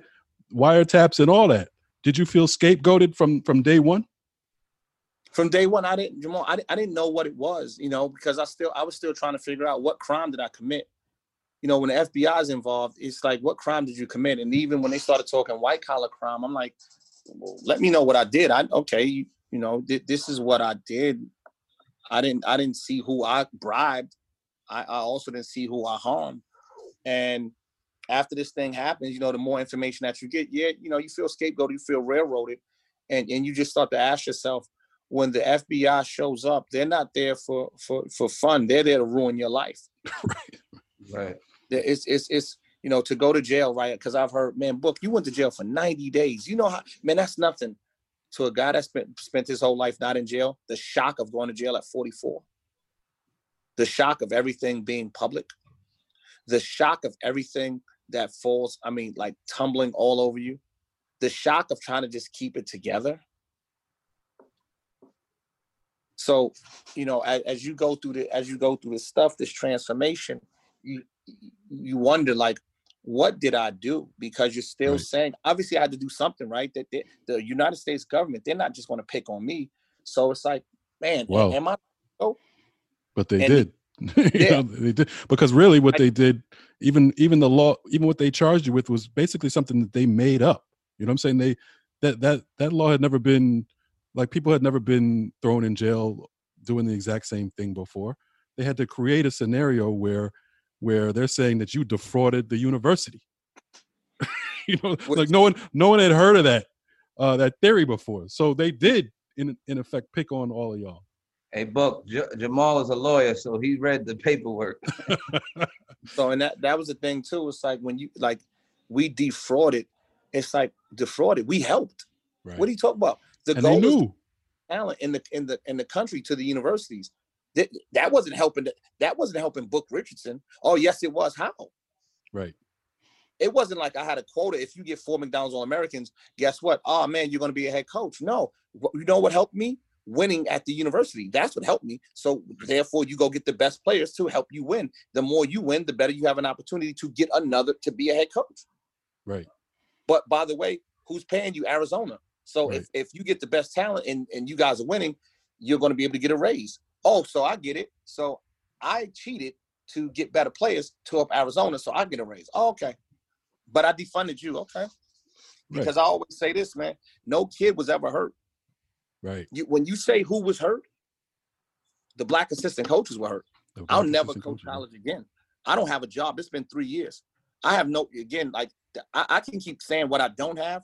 wiretaps and all that. Did you feel scapegoated from from day one? From day one, I didn't, Jamal, I, I didn't know what it was, you know, because I still I was still trying to figure out what crime did I commit. You know, when the FBI is involved, it's like, what crime did you commit? And even when they started talking white collar crime, I'm like, well, let me know what I did. I okay, you, you know, th- this is what I did. I didn't I didn't see who I bribed. I, I also didn't see who I harmed. And after this thing happens, you know, the more information that you get, yeah, you know, you feel scapegoat, you feel railroaded, and and you just start to ask yourself, when the FBI shows up, they're not there for for for fun. They're there to ruin your life. Right. There- It's it's it's you know to go to jail, right? Because I've heard, man, book, you went to jail for 90 days. You know how, man, that's nothing to a guy that spent spent his whole life not in jail. The shock of going to jail at 44, the shock of everything being public, the shock of everything that falls. I mean, like tumbling all over you, the shock of trying to just keep it together. So, you know, as, as you go through the as you go through this stuff, this transformation, you you wonder like, what did I do? Because you're still Right. saying, obviously, I had to do something, right? That they, the United States government, they're not just going to pick on me. So it's like, man, Wow. am I? Oh, but they And- did. Yeah. know, they did because really what I- they did, even even the law, even what they charged you with was basically something that they made up. You know what I'm saying? They that that that law had never been like people had never been thrown in jail doing the exact same thing before. They had to create a scenario where where they're saying that you defrauded the university. you know, Which- like no one no one had heard of that uh that theory before. So they did in in effect pick on all of y'all. Hey, Book, J- Jamal is a lawyer, so he read the paperwork. So and that that was the thing too. It's like when you like we defrauded, it's like defrauded. We helped. Right. What are you talking about? The and they goal is knew. talent in the in the in the country to the universities. That that wasn't helping. That wasn't helping Book Richardson. Oh yes, it was. How? Right. It wasn't like I had a quota. If you get four McDonald's All Americans, guess what? Oh man, you're going to be a head coach. No, you know what helped me? Winning at the university. That's what helped me. So therefore, you go get the best players to help you win. The more you win, the better you have an opportunity to get another to be a head coach. Right. But by the way, who's paying you? Arizona. So Right. if, if you get the best talent and, and you guys are winning, you're going to be able to get a raise. Oh, so I get it. So I cheated to get better players to up Arizona, so I get a raise. Oh, okay. But I defunded you, okay? Right. Because I always say this, man. No kid was ever hurt. Right. You, when you say who was hurt, the black assistant coaches were hurt. I'll never coach college again. I don't have a job. It's been three years. I have no again. Like I, I can keep saying what I don't have.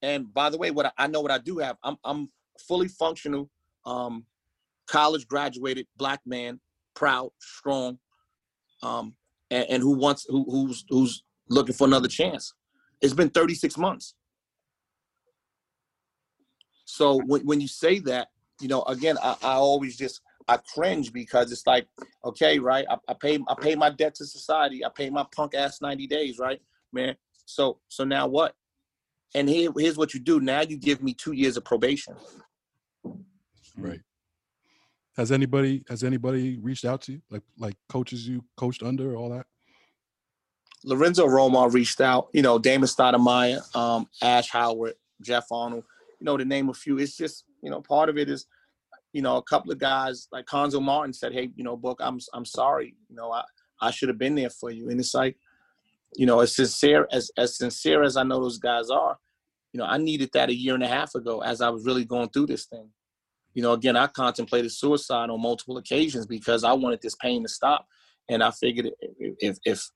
And by the way, what I, I know what I do have. I'm I'm fully functional, um, college graduated black man, proud, strong, um, and, and who wants who who's who's looking for another chance. It's been 36 months. So when, when you say that, you know, again, I, I always just I cringe because it's like, okay, right? I, I pay I pay my debt to society. I pay my punk ass 90 days, right? Man. So so now what? And here, here's what you do. Now you give me two years of probation. Right. Has anybody has anybody reached out to you like like coaches you coached under all that? Lorenzo Romar reached out. You know, Damon Stoudamire, um, Ash Howard, Jeff Arnold. You know, to name a few. It's just you know, part of it is, you know, a couple of guys like Conzo Martin said, "Hey, you know, Book, I'm I'm sorry. You know, I I should have been there for you." And it's like, you know, as sincere as as sincere as I know those guys are, you know, I needed that a year and a half ago as I was really going through this thing. You know, again, I contemplated suicide on multiple occasions because I wanted this pain to stop, and I figured if if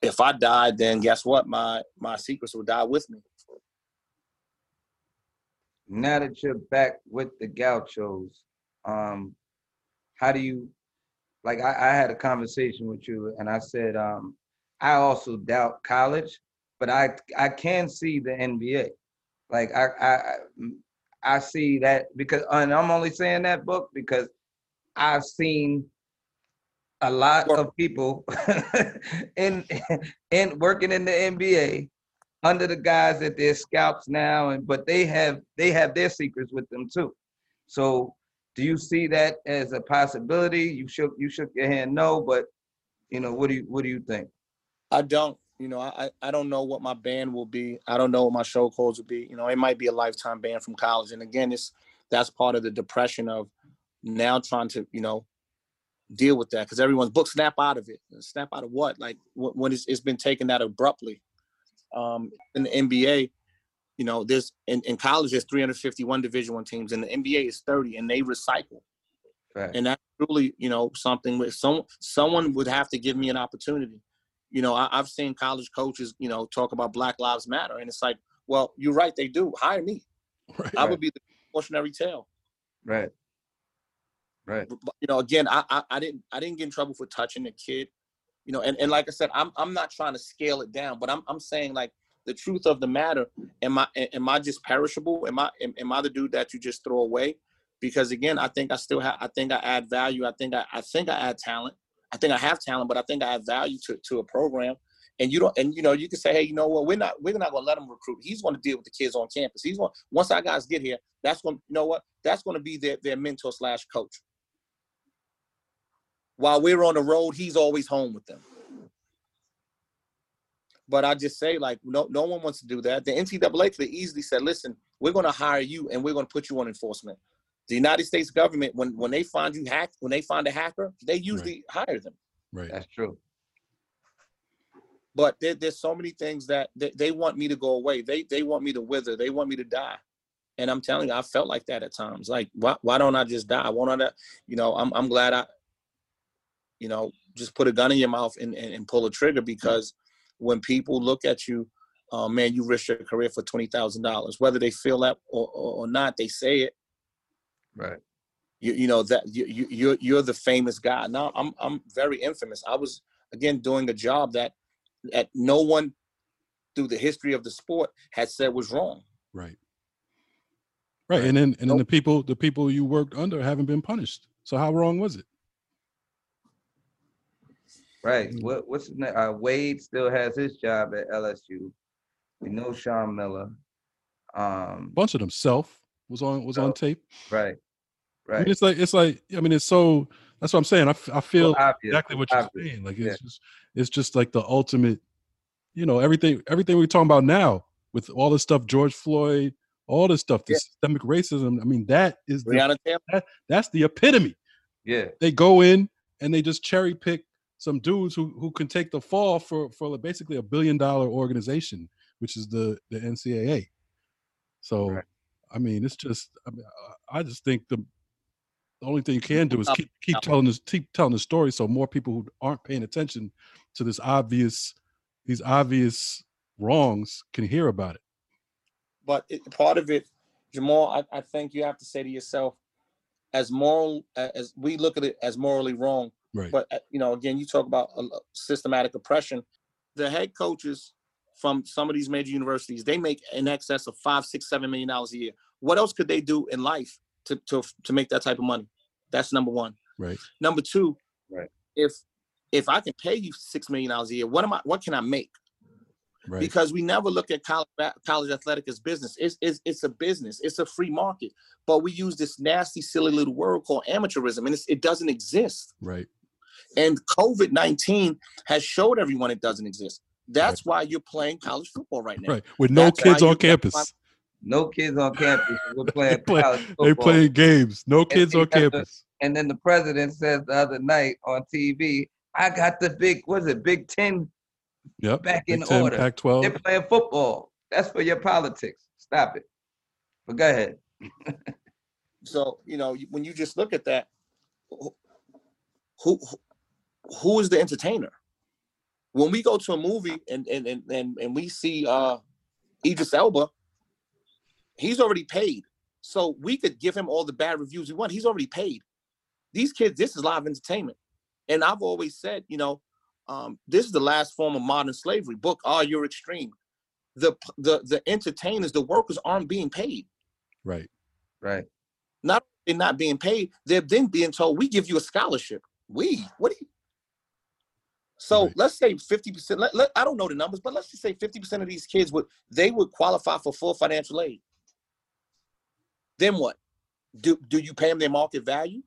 if I died, then guess what? My my secrets would die with me. Now that you're back with the Gauchos, um, how do you like? I, I had a conversation with you, and I said um, I also doubt college, but I I can see the NBA. Like I I I see that because, and I'm only saying that book because I've seen a lot of people in in working in the NBA under the guys that they're scalps now, and but they have they have their secrets with them too. So do you see that as a possibility? You shook you shook your hand no, but you know what do you what do you think? I don't. You know, I I don't know what my ban will be. I don't know what my show cause will be. You know, it might be a lifetime ban from college. And again, it's that's part of the depression of now trying to you know deal with that because everyone's book snap out of it. Snap out of what? Like when it's, it's been taken out abruptly. Um, in the NBA, you know, there's in, in college there's 351 Division One teams, and the NBA is 30, and they recycle. Right. And that's really, you know, something with some someone would have to give me an opportunity. You know, I, have seen college coaches, you know, talk about Black Lives Matter, and it's like, well, you're right, they do. Hire me. Right. I would be the cautionary tale. Right. Right. But, you know, again, I, I, I didn't I didn't get in trouble for touching a kid. You know, and, and like I said, I'm I'm not trying to scale it down, but I'm I'm saying like the truth of the matter. Am I am I just perishable? Am I am, am I the dude that you just throw away? Because again, I think I still have I think I add value. I think I I think I add talent. I think I have talent, but I think I have value to, to a program. And you don't, and you know, you can say, hey, you know what, we're not, we're not going to let him recruit. He's going to deal with the kids on campus. He's going. Once our guys get here, that's going. You know what? That's to be their their mentor slash coach while we're on the road, he's always home with them. But I just say, like, no, no one wants to do that. The NCAA could easily said, listen, we're going to hire you and we're going to put you on enforcement. The United States government, when when they find you hack, when they find a hacker, they usually right. hire them. Right. That's true. But there, there's so many things that they, they want me to go away. They they want me to wither. They want me to die. And I'm telling you, I felt like that at times. Like, why, why don't I just die? Why don't I, you know, I'm, I'm glad I, you know, just put a gun in your mouth and, and, and pull a trigger because when people look at you, uh, man, you risk your career for twenty thousand dollars. Whether they feel that or, or, or, not, they say it. Right. You, you know that you, you you're you're the famous guy. Now I'm I'm very infamous. I was again doing a job that that no one through the history of the sport had said was wrong. Right. Right. And then and then the people the people you worked under haven't been punished. So how wrong was it? Right. Mm-hmm. What what's his name? Uh, Wade still has his job at LSU. We know Sean Miller. Um, bunch of them. Self was on was on tape. Right. Right. I mean, it's like it's like I mean it's so that's what I'm saying. I, I feel well, exactly what you're obvious. saying. Like it's yeah. just it's just like the ultimate, you know, everything everything we're talking about now with all this stuff, George Floyd, all this stuff, the yeah. systemic racism. I mean, that is the, that, that's the epitome. Yeah. They go in and they just cherry pick some dudes who who can take the fall for for basically a billion dollar organization, which is the the NCAA. So, right. I mean, it's just I mean, I just think the the only thing you can do is keep keep telling this keep telling the story so more people who aren't paying attention to this obvious these obvious wrongs can hear about it. But it, part of it, Jamal, I, I think you have to say to yourself, as moral as we look at it as morally wrong, Right. But uh, you know, again, you talk about systematic oppression. The head coaches from some of these major universities, they make in excess of five, six, seven million dollars a year. What else could they do in life to to to make that type of money? That's number one. Right. Number two. Right. If if I can pay you six million dollars a year, what am I? What can I make? Right. Because we never look at college college athletic as business. It's, it's it's a business. It's a free market. But we use this nasty, silly little word called amateurism, and it doesn't exist. Right. And COVID 19 has showed everyone it doesn't exist. That's why you're playing college football right now. Right. With no That's kids on you- that's why- campus. No kids on campus. We're playing play- college They football. playing games. No kids you on got the- campus. And then the president says the other night on TV, I got the big, what is it, Big Ten Yep. back in Big 10, order. Pac 12. They're playing football. That's for your politics. Stop it. But go ahead. So you know when you just look at that, who who, who is the entertainer? When we go to a movie and and and and, and we see uh Idris Elba, he's already paid. So we could give him all the bad reviews we want. He's already paid. These kids, this is live entertainment. And I've always said, you know, um, this is the last form of modern slavery. Book, oh, you're extreme. The the the entertainers, the workers aren't being paid. Right. Right. not they're not being paid, they're then being told, we give you a scholarship. We, what do you? So Right. let's say 50%, let, let, I don't know the numbers, but let's just say 50% of these kids would, they would qualify for full financial aid. Then what? Do, do you pay them their market value?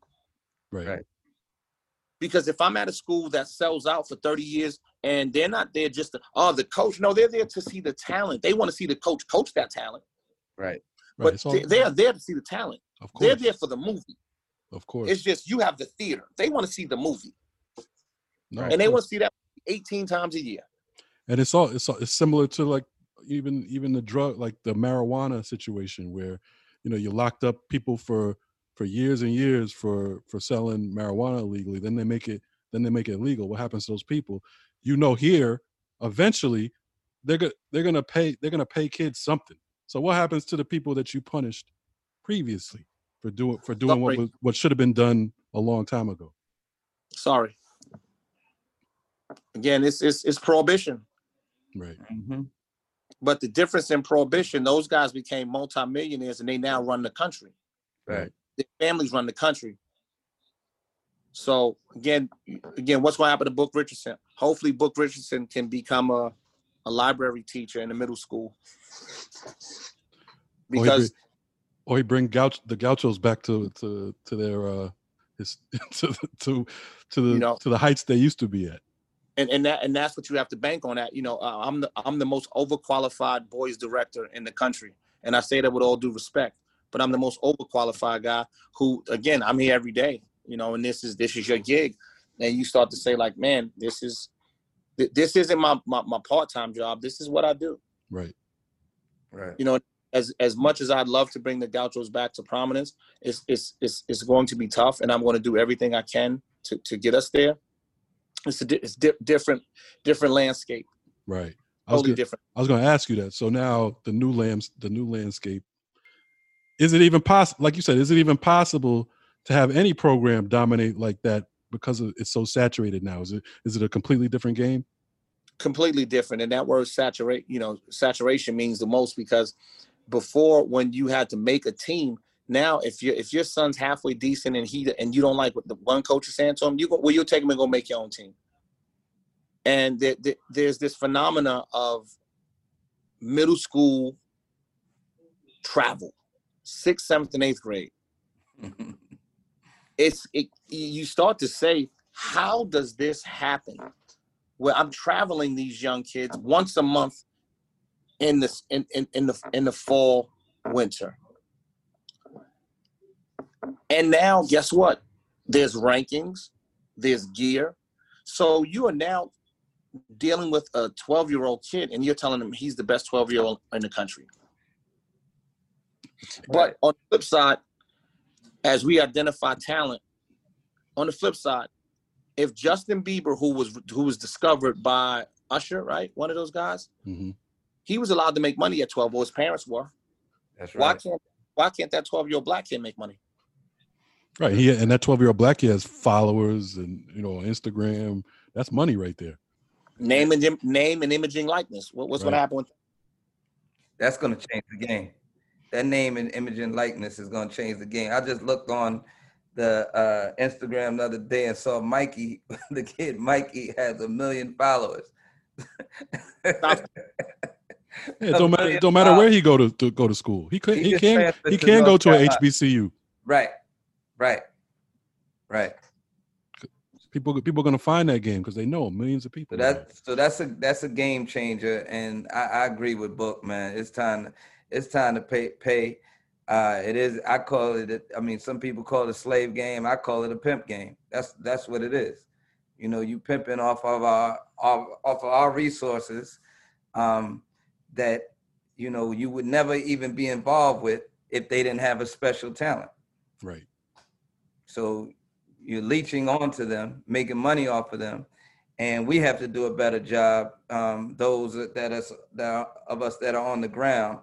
Right. Right. Because if I'm at a school that sells out for 30 years and they're not there just to, oh, the coach, no, they're there to see the talent. They want to see the coach coach that talent, Right. Right. but It's all- they, they are there to see the talent. of course. They're there for the movie. Of course. It's just you have the theater. They want to see the movie. No, and they want to see that 18 times a year. and it's all it's all, it's similar to like even even the drug like the marijuana situation where you know you locked up people for for years and years for for selling marijuana illegally then they make it then they make it legal. What happens to those people? You know here eventually they're gonna they're gonna pay they're gonna pay kids something. So what happens to the people that you punished previously for doing for doing what was, what should have been done a long time ago? Sorry. Again, it's it's, it's prohibition. right hmm But the difference in prohibition, those guys became multimillionaires and they now run the country. Right. Their families run the country. So again, again, what's going to happen to Book Richardson? Hopefully, Book Richardson can become a, a library teacher in the middle school. he Because or he bring gauch the gauchos back to to to their uh his to the- to to the You know- to the heights they used to be at and and that and that's what you have to bank on. That you know, uh, I'm the I'm the most overqualified boys director in the country, and I say that with all due respect. But I'm the most overqualified guy. Who, again, I'm here every day. You know, and this is this is your gig, and you start to say like, man, this is th- this isn't my my, my part time job. This is what I do. right Right. You know, as as much as I'd love to bring the Gauchos back to prominence, it's it's it's it's going to be tough, and I'm going to do everything I can to to get us there. It's a di- it's di- different different landscape, right. I was totally gonna, different. i was going to ask you that. So now the new lambs the new landscape is it even possible like you said is it even possible to have any program dominate like that because of, it's so saturated now? Is it is it a completely different game? Completely different. And that word saturate you know saturation means the most because before when you had to make a team now if your if your son's halfway decent and he and you don't like what the one coach is saying to him you go well you'll take him and go make your own team. And there, there- there's this phenomena of middle school travel sixth seventh and eighth grade. It's it you start to say how does this happen? Where i'm traveling these young kids once a month in this in, in, in the in the fall winter and now guess what? There's rankings there's gear. So you are now dealing with a 12 year old kid and you're telling him he's the best 12 year old in the country. But on the flip side as we identify talent on the flip side if justin bieber who was who was discovered by usher right one of those guys hmm he was allowed to make money at 12 or his parents were. That's right. why can't why can't that 12 year old black kid make money right he and that 12 year old black kid has followers and you know on instagram that's money right there name and name and imaging likeness what, what's going to happen with That's going to change the game. That name and image and likeness is going to change the game. I just looked on the uh, Instagram the other day and saw Mikey, the kid Mikey, has a million followers. Yeah, it don't matter. It don't matter where he go to, to go to school. He could. He He, can. He can go to a HBCU. right, right, right. People people are going to find that game because they know millions of people. So that so that's a that's a game changer, and I, I agree with Book man. It's time it's time to pay pay. Uh, it is. I call it. A, I mean, some people call it a slave game. I call it a pimp game. That's that's what it is. You know, you pimping off of our off, off of our resources um, that you know you would never even be involved with if they didn't have a special talent. Right. So you're leeching onto them, making money off of them, and we have to do a better job. Um, those that us that of us that are on the ground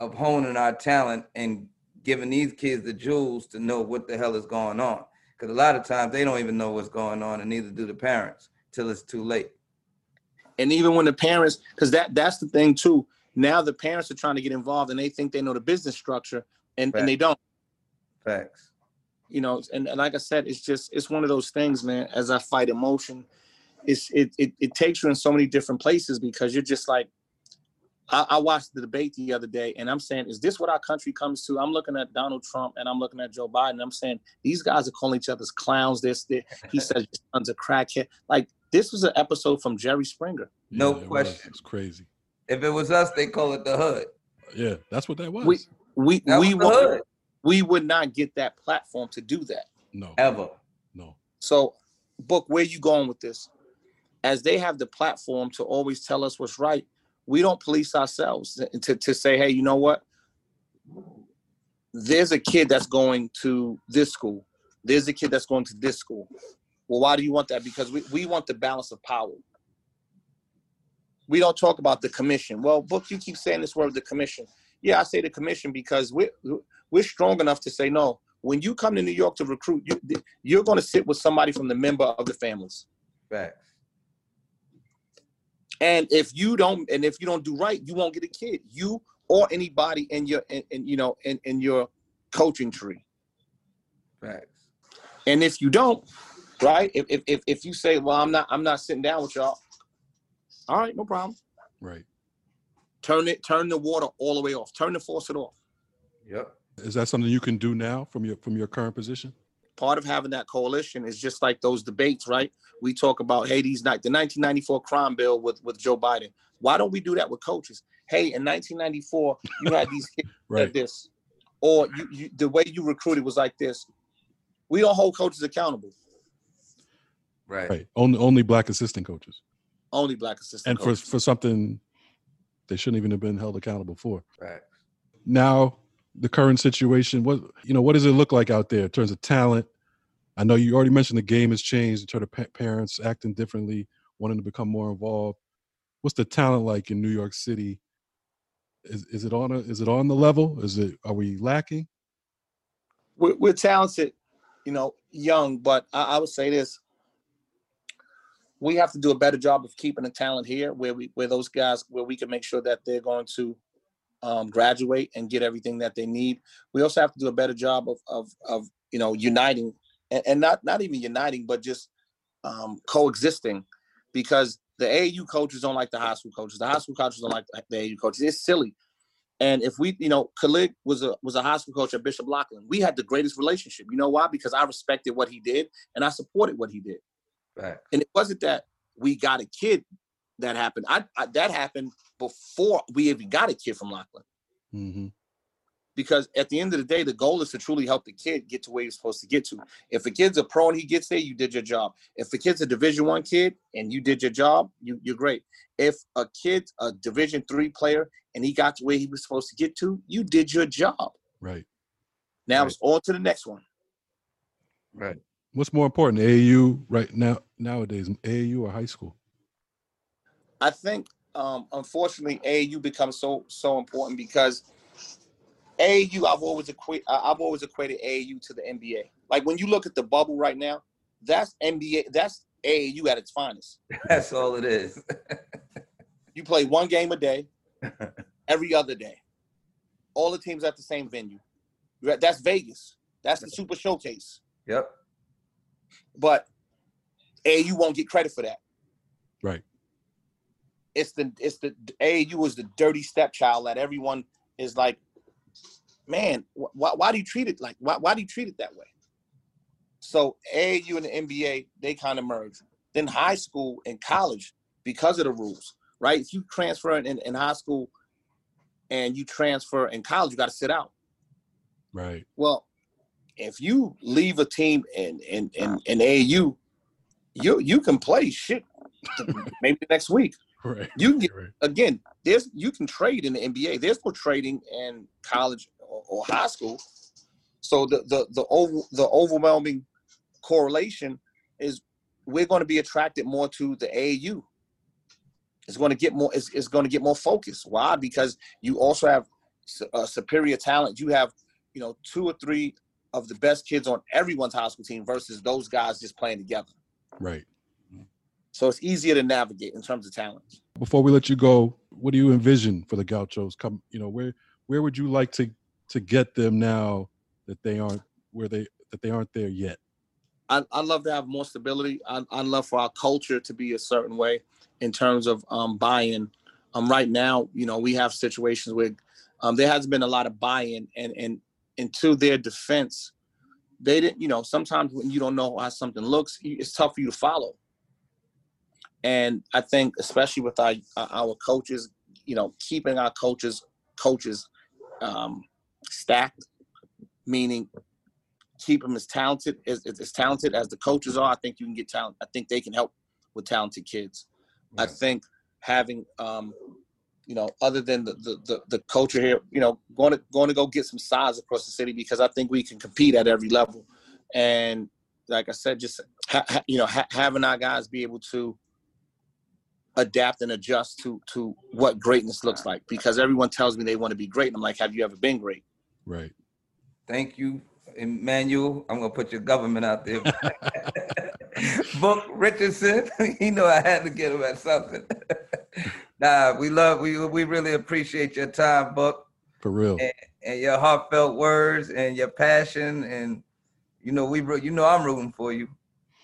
of honing our talent and giving these kids the jewels to know what the hell is going on. Because a lot of times they don't even know what's going on, and neither do the parents till it's too late. And even when the parents, because that that's the thing too. Now the parents are trying to get involved, and they think they know the business structure, and, and they don't. Facts you know, and, and like I said, it's just it's one of those things, man. As I fight emotion, it's it it, it takes you in so many different places because you're just like, I, I, watched the debate the other day, and I'm saying, is this what our country comes to? I'm looking at Donald Trump and I'm looking at Joe Biden. I'm saying these guys are calling each other's clowns. This, this. he says your son's a crackhead. Like this was an episode from Jerry Springer. No yeah, question. It's crazy. If it was us, they call it the hood. Yeah, that's what that was. We we that we want we would not get that platform to do that. No. Ever. No. So, book, where you going with this? As they have the platform to always tell us what's right, we don't police ourselves to, to say, hey, you know what? There's a kid that's going to this school. There's a kid that's going to this school. Well, why do you want that? Because we, we want the balance of power. We don't talk about the commission. Well, Book, you keep saying this word, the commission. Yeah, I say the commission because we we're strong enough to say no. When you come to New York to recruit, you, you're going to sit with somebody from the member of the families. Facts. And if you don't, and if you don't do right, you won't get a kid. You or anybody in your, in, in you know, in, in your coaching tree. Facts. And if you don't, right? If, if if if you say, well, I'm not, I'm not sitting down with y'all. All right, no problem. Right. Turn it, turn the water all the way off. Turn the faucet off. Yep. Is that something you can do now from your from your current position? Part of having that coalition is just like those debates, right? We talk about hey, these night the 1994 crime bill with with Joe Biden. Why don't we do that with coaches? Hey, in 1994, you had these kids right. this, or you, you the way you recruited was like this. We don't hold coaches accountable. Right. Right. Only only black assistant coaches. Only black assistant. And coaches. for for something they shouldn't even have been held accountable for. Right. Now the current situation? What you know, what does it look like out there in terms of talent? I know you already mentioned the game has changed in terms of parents acting differently, wanting to become more involved. What's the talent like in New York City? Is is it on a is it on the level? Is it are we lacking? We're, we're talented, you know, young, but I, I would say this: we have to do a better job of keeping the talent here, where we where those guys where we can make sure that they're going to um, graduate and get everything that they need. We also have to do a better job of of, of you know uniting and, and not not even uniting, but just um, coexisting, because the AAU coaches don't like the high school coaches. The high school coaches don't like the AAU coaches. It's silly. And if we, you know, Khalid was a was a high school coach at Bishop Loughlin. We had the greatest relationship. You know why? Because I respected what he did and I supported what he did. Right. And it wasn't that we got a kid that happened. I, I, that happened before we even got a kid from Loughlin. Mm-hmm. Because at the end of the day, the goal is to truly help the kid get to where he's supposed to get to. If a kid's a pro and he gets there, you did your job. If the kid's a Division One kid and you did your job, you, you're great. If a kid's a Division Three player and he got to where he was supposed to get to, you did your job. Right. Now right. it's on to the next one. Right. What's more important, AAU right now nowadays, AAU or high school? I think um, unfortunately AAU becomes so so important because AAU I've always equated I've always equated AAU to the NBA. Like when you look at the bubble right now, that's NBA that's AAU at its finest. That's all it is. you play one game a day, every other day. All the teams at the same venue. That's Vegas. That's the Super Showcase. Yep. But AAU won't get credit for that. Right it's the it's the AAU was the dirty stepchild that everyone is like, man, why, why do you treat it like why, why do you treat it that way? So AAU and the NBA, they kind of merge. Then high school and college, because of the rules, right? If you transfer in, in high school and you transfer in college, you got to sit out. Right. Well, if you leave a team in in in, in AAU, you you can play shit maybe next week. Right. You can get Right. again. There's you can trade in the NBA. There's no trading in college or, or high school. So the the the over, the overwhelming correlation is we're going to be attracted more to the AAU. It's going to get more. It's, it's going to get more focus. Why? Because you also have uh, superior talent. You have you know two or three of the best kids on everyone's high school team versus those guys just playing together. Right. So it's easier to navigate in terms of talent. Before we let you go, what do you envision for the Gauchos? Come, you know, where where would you like to to get them now that they aren't where they that they aren't there yet? I, I love to have more stability. I, I love for our culture to be a certain way in terms of um, buy-in. Um, right now, you know, we have situations where um, there has been a lot of buy-in, and and and to their defense, they didn't. You know, sometimes when you don't know how something looks, it's tough for you to follow. And I think, especially with our our coaches, you know, keeping our coaches coaches um, stacked, meaning keep them as talented as, as, talented as the coaches are. I think you can get talent. I think they can help with talented kids. I think having, um, you know, other than the, the the the culture here, you know, going to going to go get some size across the city because I think we can compete at every level. And like I said, just ha- ha- you know, ha- having our guys be able to adapt and adjust to to what greatness looks like because everyone tells me they want to be great and I'm like have you ever been great Right. Thank you, Emmanuel. I'm gonna put your government out there. Book Richardson. you know I had to get him at something. nah, we love we we really appreciate your time, Book, For real. and your heartfelt words and your passion, and you know we ro- you know I'm rooting for you.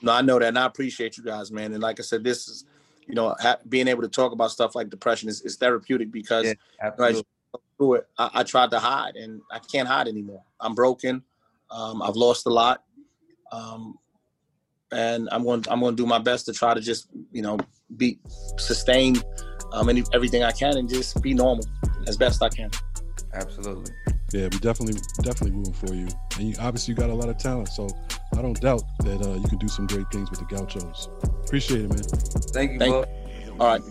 No, I know that, and I appreciate you guys, man. And like I said, this is, you know, ha- being able to talk about stuff like depression is, is therapeutic because Yeah, you know, as Absolutely. you go through it, I, I tried to hide, and I can't hide anymore. I'm broken. Um, I've lost a lot, um, and I'm going. I'm going to do my best to try to just, you know, be sustain um, any, everything I can and just be normal as best I can. Absolutely. Yeah, we definitely definitely rooting for you. And you, obviously you got a lot of talent, so I don't doubt that uh, you can do some great things with the Gauchos. Appreciate it, man. Thank you, Thank- All right.